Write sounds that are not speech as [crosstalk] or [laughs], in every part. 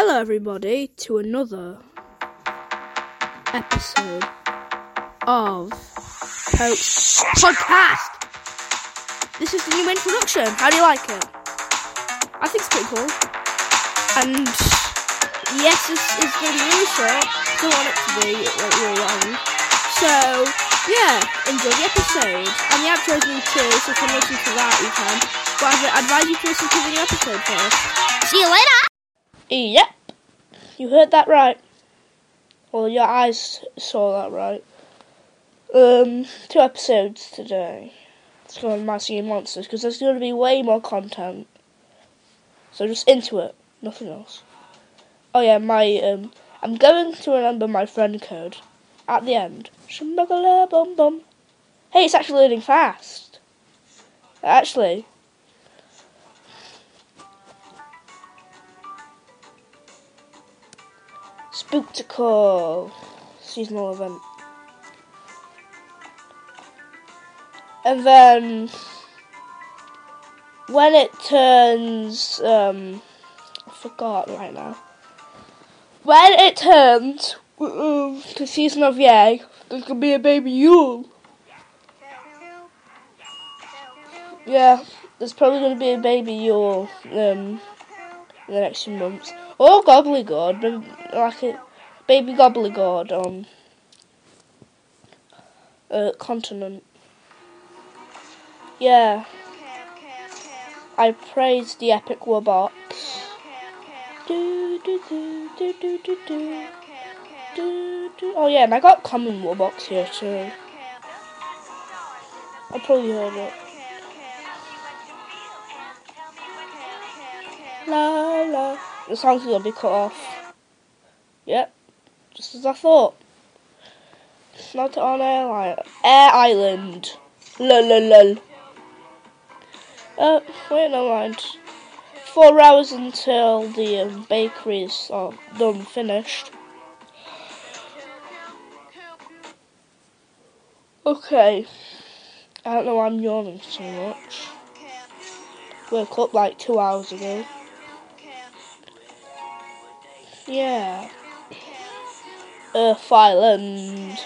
Hello, everybody, to another episode of Poewk's Podcast. This is the new introduction. How do you like it? I think it's pretty cool. And yes, this is going to be short. Don't want it to be like long. So yeah, enjoy the episode. And the outro's new too, so if you listen to that, you can. But I'd advise you to listen to the new episode first. See you later. Yep, you heard that right. Well, your eyes saw that right. Um, two episodes today. It's going to My Singing Monsters because there's going to be way more content. So just into it, nothing else. Oh yeah, my um, I'm going to remember my friend code at the end. Shmuggler bum bum. Hey, it's actually loading fast. Actually. Spooktacle seasonal event. And then when it turns um I forgot right now. When it turns uh, to season of Yay, there's gonna be a baby Yool. Yeah, there's probably gonna be a baby Yool um in the next few months. Oh, or Gobbleygourd, like a baby Gobbleygourd on um, a uh, continent. Yeah. I praise the epic Wubbox. Oh yeah, and I got common Wubbox here too. I probably heard it. La la. The song's gonna be cut off. Yep, just as I thought. Not on Air, Air Island. Lol lol lol. Uh, wait, no mind. Four hours until the um, bakeries are done finished. Okay. I don't know why I'm yawning so much. Woke up like two hours ago. Yeah. Earth Island.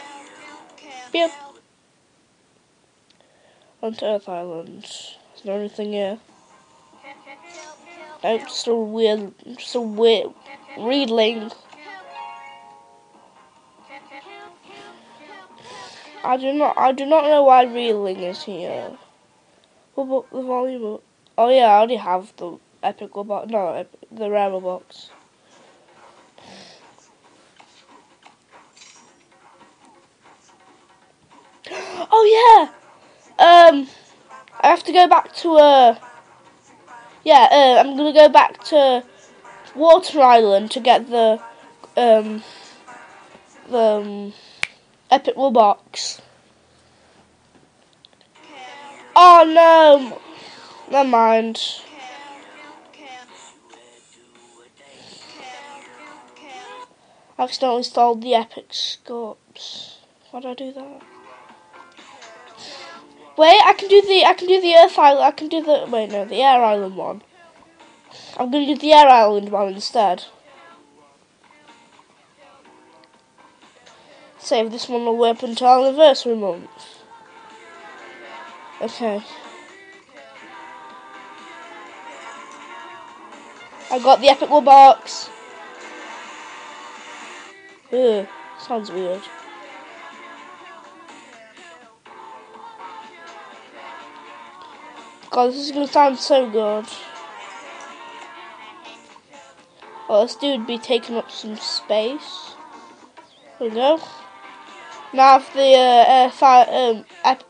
Yep. Onto Earth Island. Is there anything here? Nope, just a weird, just a weird reading. I do not, I do not know why reeling is here. What about the volume? Oh yeah, I already have the epic box. No, the rare box. Oh yeah. Um, I have to go back to uh. Yeah, uh, I'm gonna go back to Water Island to get the um the um, epic box. Oh no! Never mind. I accidentally installed the epic scopes. Why did I do that? Wait, I can do the I can do the Earth Island. I can do the wait no the Air Island one. I'm gonna do the Air Island one instead. Save this one will work until anniversary month. Okay. I got the epic Wubbox. Ugh, sounds weird. God, this is gonna sound so good. Well, this dude would be taking up some space. There we go. Now the uh, uh, fire, um, ep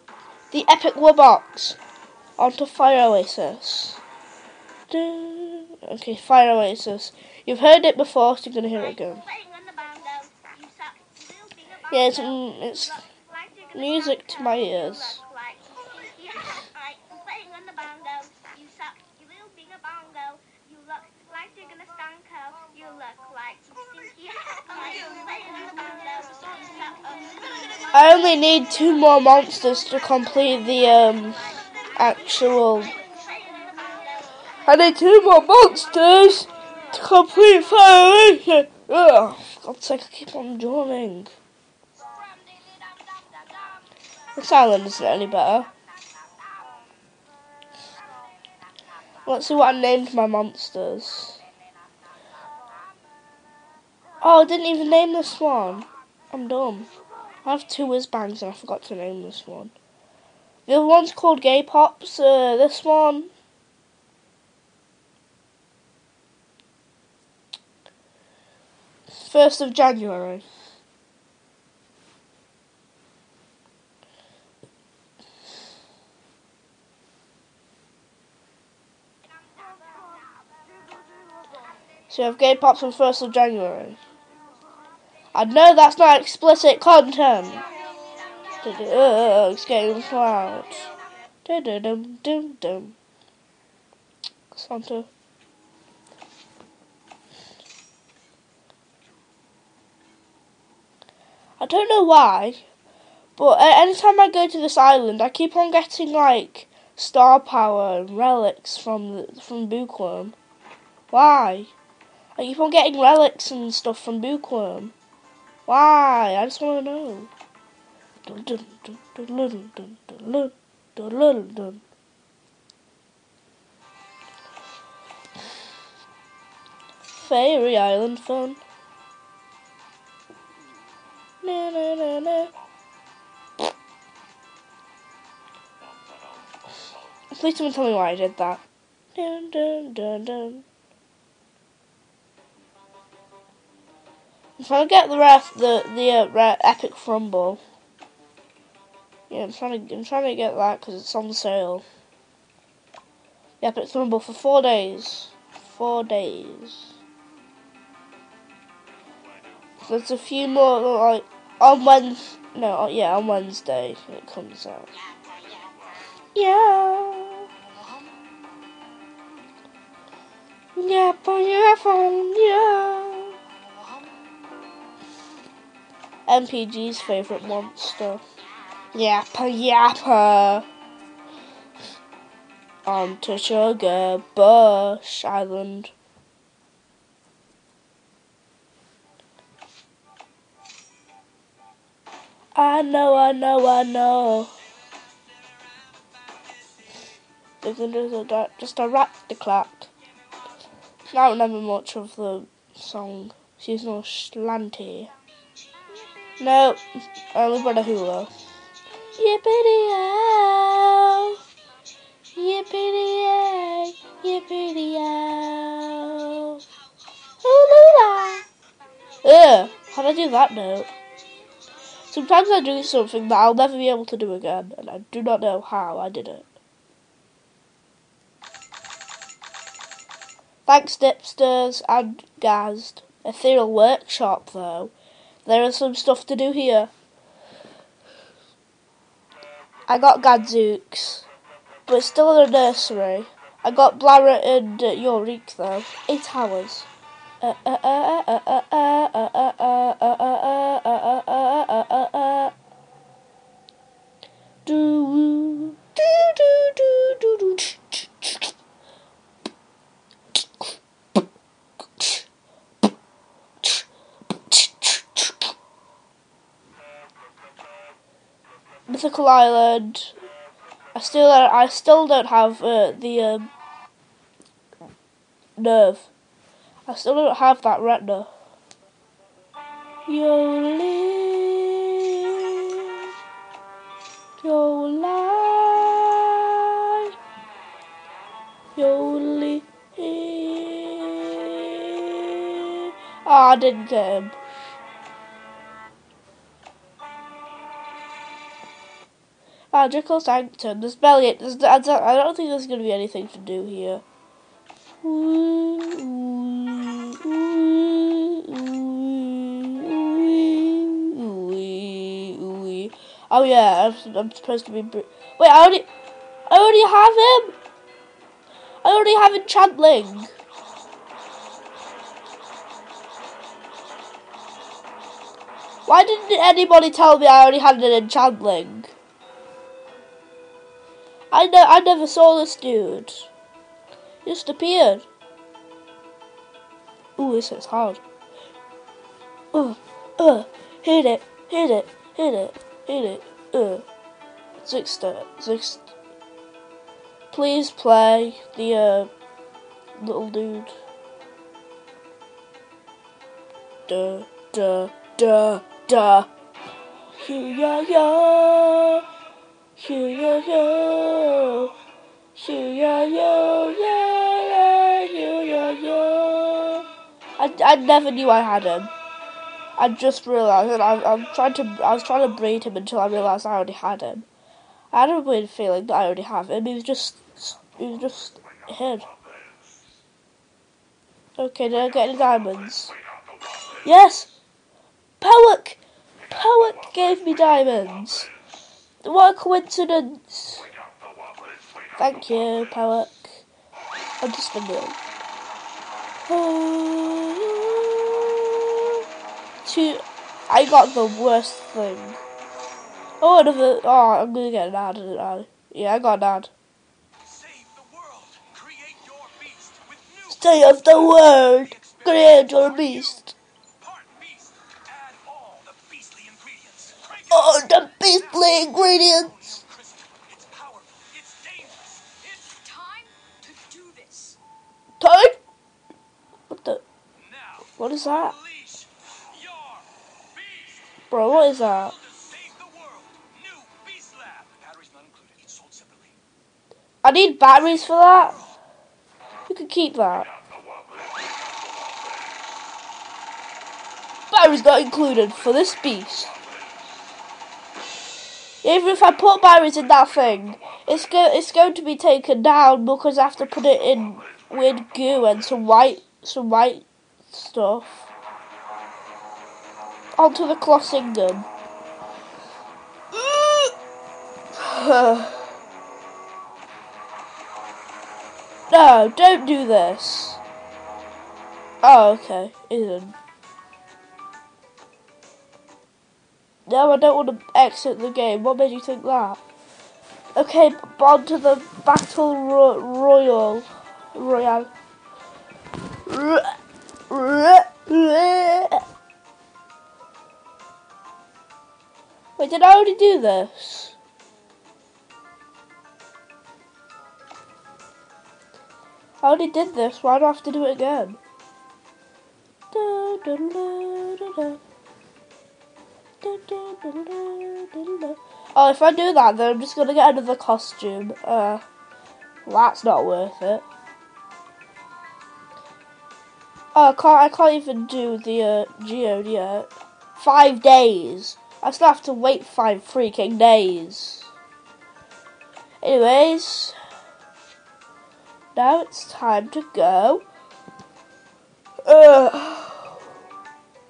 the epic box onto Fire Oasis. Okay, Fire Oasis. You've heard it before, so you're gonna hear it again. Yeah, it's, it's music to my ears. I only need two more monsters to complete the um actual. I need two more monsters to complete violation. Ugh, God's sake, I keep on drawing. This island isn't any better. Let's see what I named my monsters. Oh, I didn't even name this one. I'm dumb. I have two Whizbangs and I forgot to name this one. The other one's called Gay Pops. Uh, this one. First of January. So have Gay Pops on 1st of January. I know that's not explicit content. It's getting loud. Dum dum dum. Santa. I don't know why, but anytime I go to this island, I keep on getting like star power and relics from the, from Bookworm. Why? I keep on getting relics and stuff from Bookworm. Why? I just want to know. Fairy Island fun. Na, na, na, na. Please someone tell me why I did that. Dun, dun, dun, dun. I'm trying to get the rest, the the uh, epic Frumble. Yeah, I'm trying to I'm trying to get that because it's on sale. The epic Frumble for four days. Four days. There's a few more like on Wednesday. No, yeah, on Wednesday it comes out. Yeah. Yeah, yeah, yeah. MPG's favourite monster. Yappa Yappa! On to Sugar Bush Island. I know, I know, I know. Just a rat to clap. I don't remember much of the song. She's no slanty. No, I only Brother Hula. Yippity-yow, yippity-yay, yippity-yow. Hula! Ugh, how did I do that note? Sometimes I do something that I'll never be able to do again, and I do not know how I did it. Thanks, Dipsters and Gazed. Ethereal Workshop, though. There is some stuff to do here. I got Gadzooks, but still in the nursery. I got Blaret and uh, Yorick though. Eight hours. Do do do do do do. Mythical Island. I still I still don't have uh, the um, nerve. I still don't have that retina. Yoli, Yoli, Yoli. Oh, I didn't get him. Magical Sanctum. Barely. There's, I don't think there's going to be anything to do here. Oh yeah, I'm, I'm supposed to be. Wait, I already, I already have him. I already have enchantling. Why didn't anybody tell me I already had an enchantling? I, ne I never saw this dude. He just appeared. Ooh, this is hard. Uh, uh, hit it, hit it, hit it, hit it, uh. Zixter, Zixter. Please play the, uh, little dude. Duh, duh, duh, duh. Yeah, yeah. Shoo yo yo, shoo yo yo, yeah, yeah, shoo yo yo. I, I never knew I had him. I just realised, and I, I'm trying to, I was trying to breed him until I realised I already had him. I had a weird feeling that I already have him. He was just, he was just hid. Okay, did I get any diamonds? Yes! Powick! Powick gave me diamonds! What a coincidence! Thank you, Powick. I'm just wondering. [sighs] Two. I got the worst thing. Oh, another. Oh, I'm gonna get an ad, I? Yeah, I got an ad. Save the world! Create your beast! All the beastly ingredients. Time? What the? What is that? Bro, what is that? I need batteries for that. You can keep that. Batteries not included for this beast. Even if I put batteries in that thing, it's go it's going to be taken down because I have to put it in with goo and some white some white stuff onto the crossing gun. [sighs] no, don't do this. Oh, okay, isn't. No, I don't want to exit the game. What made you think that? Okay, on to the Battle ro Royal. Royale. Wait, did I already do this? I already did this, why do I have to do it again? Da, da, da, Oh, if I do that, then I'm just gonna get another costume. Uh, that's not worth it. Oh, I can't. I can't even do the uh, geode yet. Five days. I still have to wait five freaking days. Anyways, now it's time to go. Uh,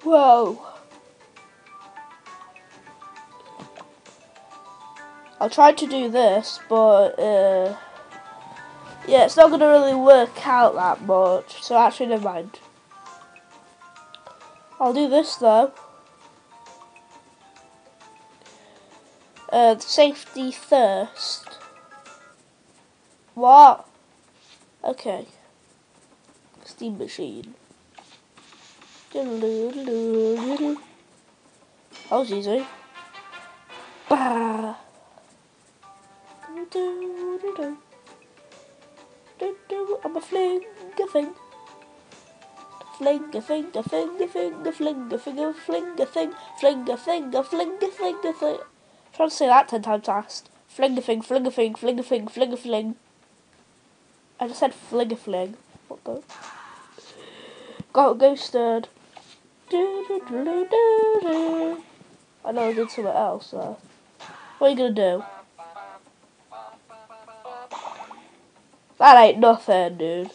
whoa. I'll try to do this, but uh, yeah, it's not going to really work out that much, so actually never mind. I'll do this though. Uh, safety first. What? Okay. Steam machine. That was easy. Bah. I'm a fling a thing. Fling a thing, a thing, a thing, a fling a thing, a fling a thing, fling a thing, a fling a thing, a thing. Try to say that ten times fast. Fling a thing, fling a thing, fling a thing, fling a fling. I just said fling a fling. What the? Got ghosted. Do, do, do, do, do. I know I did something else though. What are you gonna do? That ain't nothing, dude.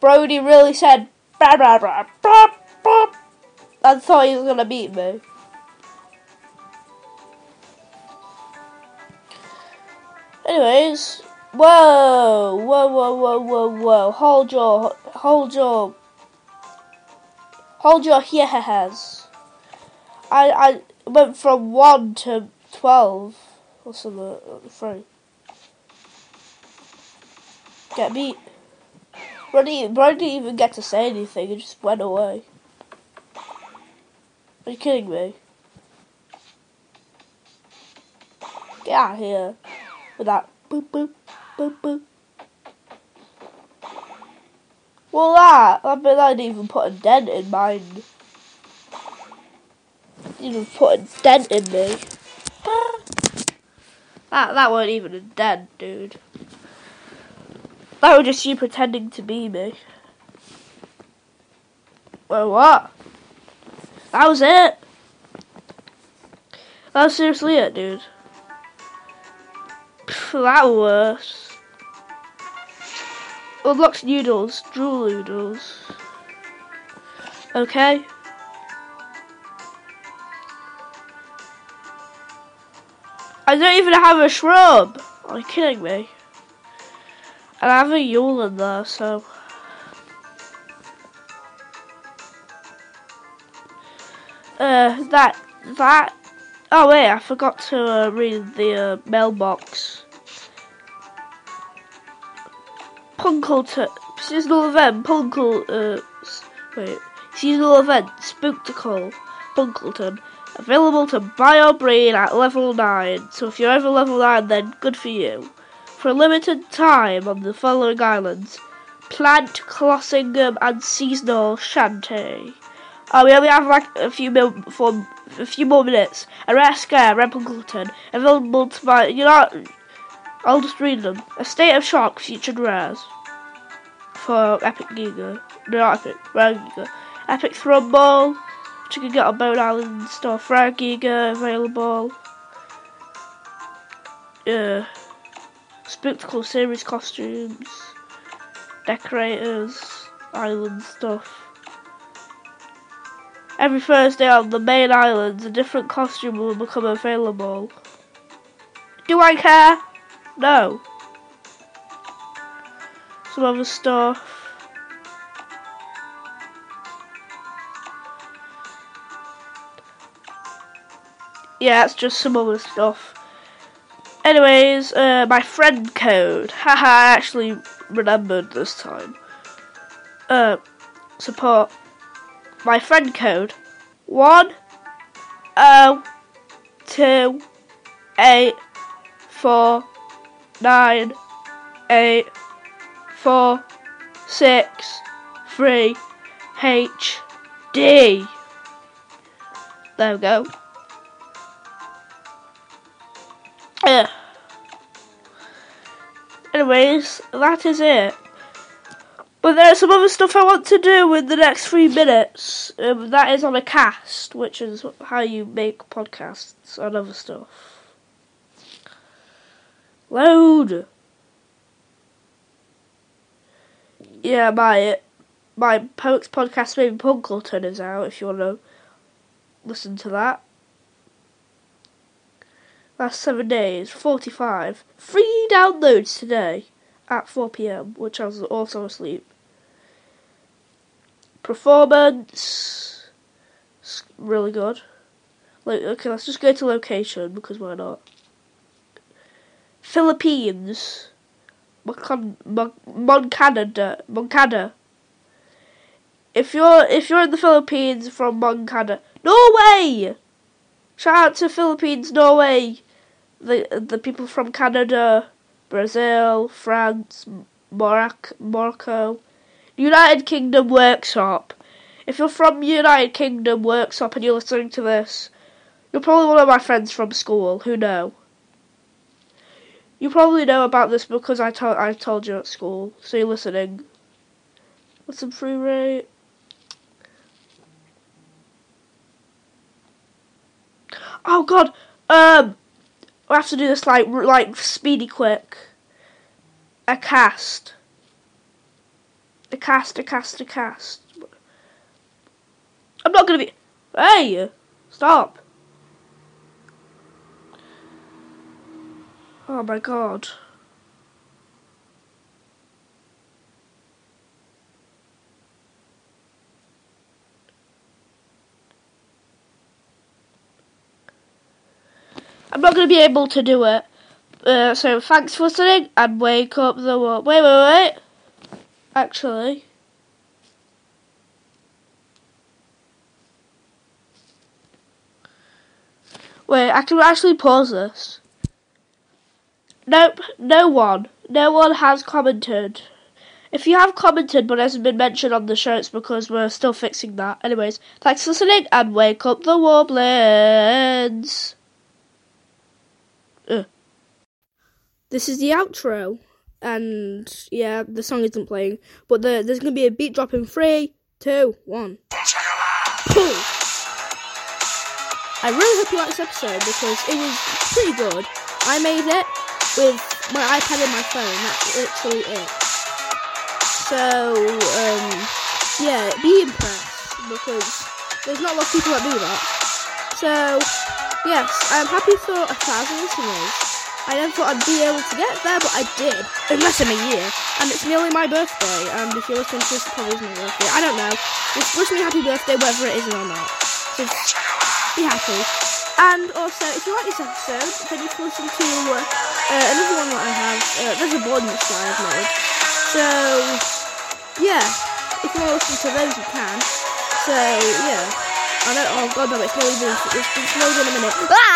Brody really said, blah, blah, blah, blah, blah. I thought he was gonna beat me. Anyways, whoa, whoa, whoa, whoa, whoa, whoa, hold your, hold your, hold your [laughs] yes. I, I went from 1 to 12. or something free. Get beat. Brody, Brody didn't even get to say anything, he just went away. Are you kidding me? Get out of here. With that boop boop boop boop. Well that, I bet I didn't even put a dent in mine. Didn't even put a dent in me. That that wasn't even a dent, dude. That was just you pretending to be me. Well, what? That was it. That was seriously it, dude. that was Unlocks noodles, drool noodles. Okay. I don't even have a shrub. Are you kidding me? And I have a Yool in there, so. Uh, that, that. Oh wait, I forgot to uh, read the uh, mailbox. Punkleton, seasonal event, Punkle, uh, wait, seasonal event, Spooktacle, Punkleton. Available to buy or breed at level 9, so if you're ever level 9 then good for you for a limited time on the following islands Plant, Colossingham, and Seasonal Shanty. Uh, we only have like a few mil- for a few more minutes. A rare scare, Replicleton, available to buy. You know, I'll just read them. A state of shock, featured rares for Epic Giga. No, not Epic, Rare Giga. Epic Thrumble, you can get on Bone Island stuff. Rare Giga available. Yeah. Spectacle series costumes, decorators, island stuff. Every Thursday on the main islands, a different costume will become available. Do I care? No. Some other stuff. Yeah, it's just some other stuff. Anyways, uh, my friend code. [laughs] Haha, I actually remembered this time. Uh, support. My friend code. One, oh, two, eight, four, nine, eight, four, six, three, H, D. There we go. Yeah. [coughs] Anyways, that is it. But there's some other stuff I want to do in the next three minutes. Um, that is on Acast, which is how you make podcasts and other stuff. Load. Yeah, my my Poewk's podcast, maybe Punkleton is out if you want to listen to that. Last seven days, 45. Three downloads today at 4 pm, which I was also asleep. Performance, really good. Like, okay, let's just go to location because why not? Philippines, Mon Moncada, Moncada. If you're if you're in the Philippines from Moncada, Norway. Shout out to Philippines, Norway, the the people from Canada, Brazil, France, Morocco, United Kingdom Workshop. If you're from United Kingdom Workshop and you're listening to this, you're probably one of my friends from school who know. You probably know about this because I told I told you at school, so you're listening. What's some free rate? Oh god, um, we have to do this like like speedy quick. Acast. A cast, Acast, a cast. I'm not gonna be. Hey, stop. Oh my god. I'm not going to be able to do it. Uh, so thanks for listening and wake up the world. Wait, wait, wait. Actually. Wait, I can actually pause this. Nope, no one. No one has commented. If you have commented but hasn't been mentioned on the show, it's because we're still fixing that. Anyways, thanks for listening and wake up the Warblins. This is the outro. And yeah, the song isn't playing. But the, there's going to be a beat drop in three, two, one. I really hope you liked this episode because it was pretty good. I made it with my iPad and my phone. That's literally it. So, um, yeah, be impressed because there's not a lot of people that do that. So, yes, I'm happy for a thousand listeners. I never thought I'd be able to get there, but I did. In less than a year. And it's nearly my birthday. And if you're listening to this, it probably is my birthday. I don't know. Just wish me happy birthday, whether it is or not. So be happy. And also, if you like this episode, then you can listen to uh, another one that I have. Uh, there's a bonus that I've made. So, yeah, if you want to listen to those, you can. So, yeah. I don't, oh god, no, it's not even, it's, it's even a minute. Ah!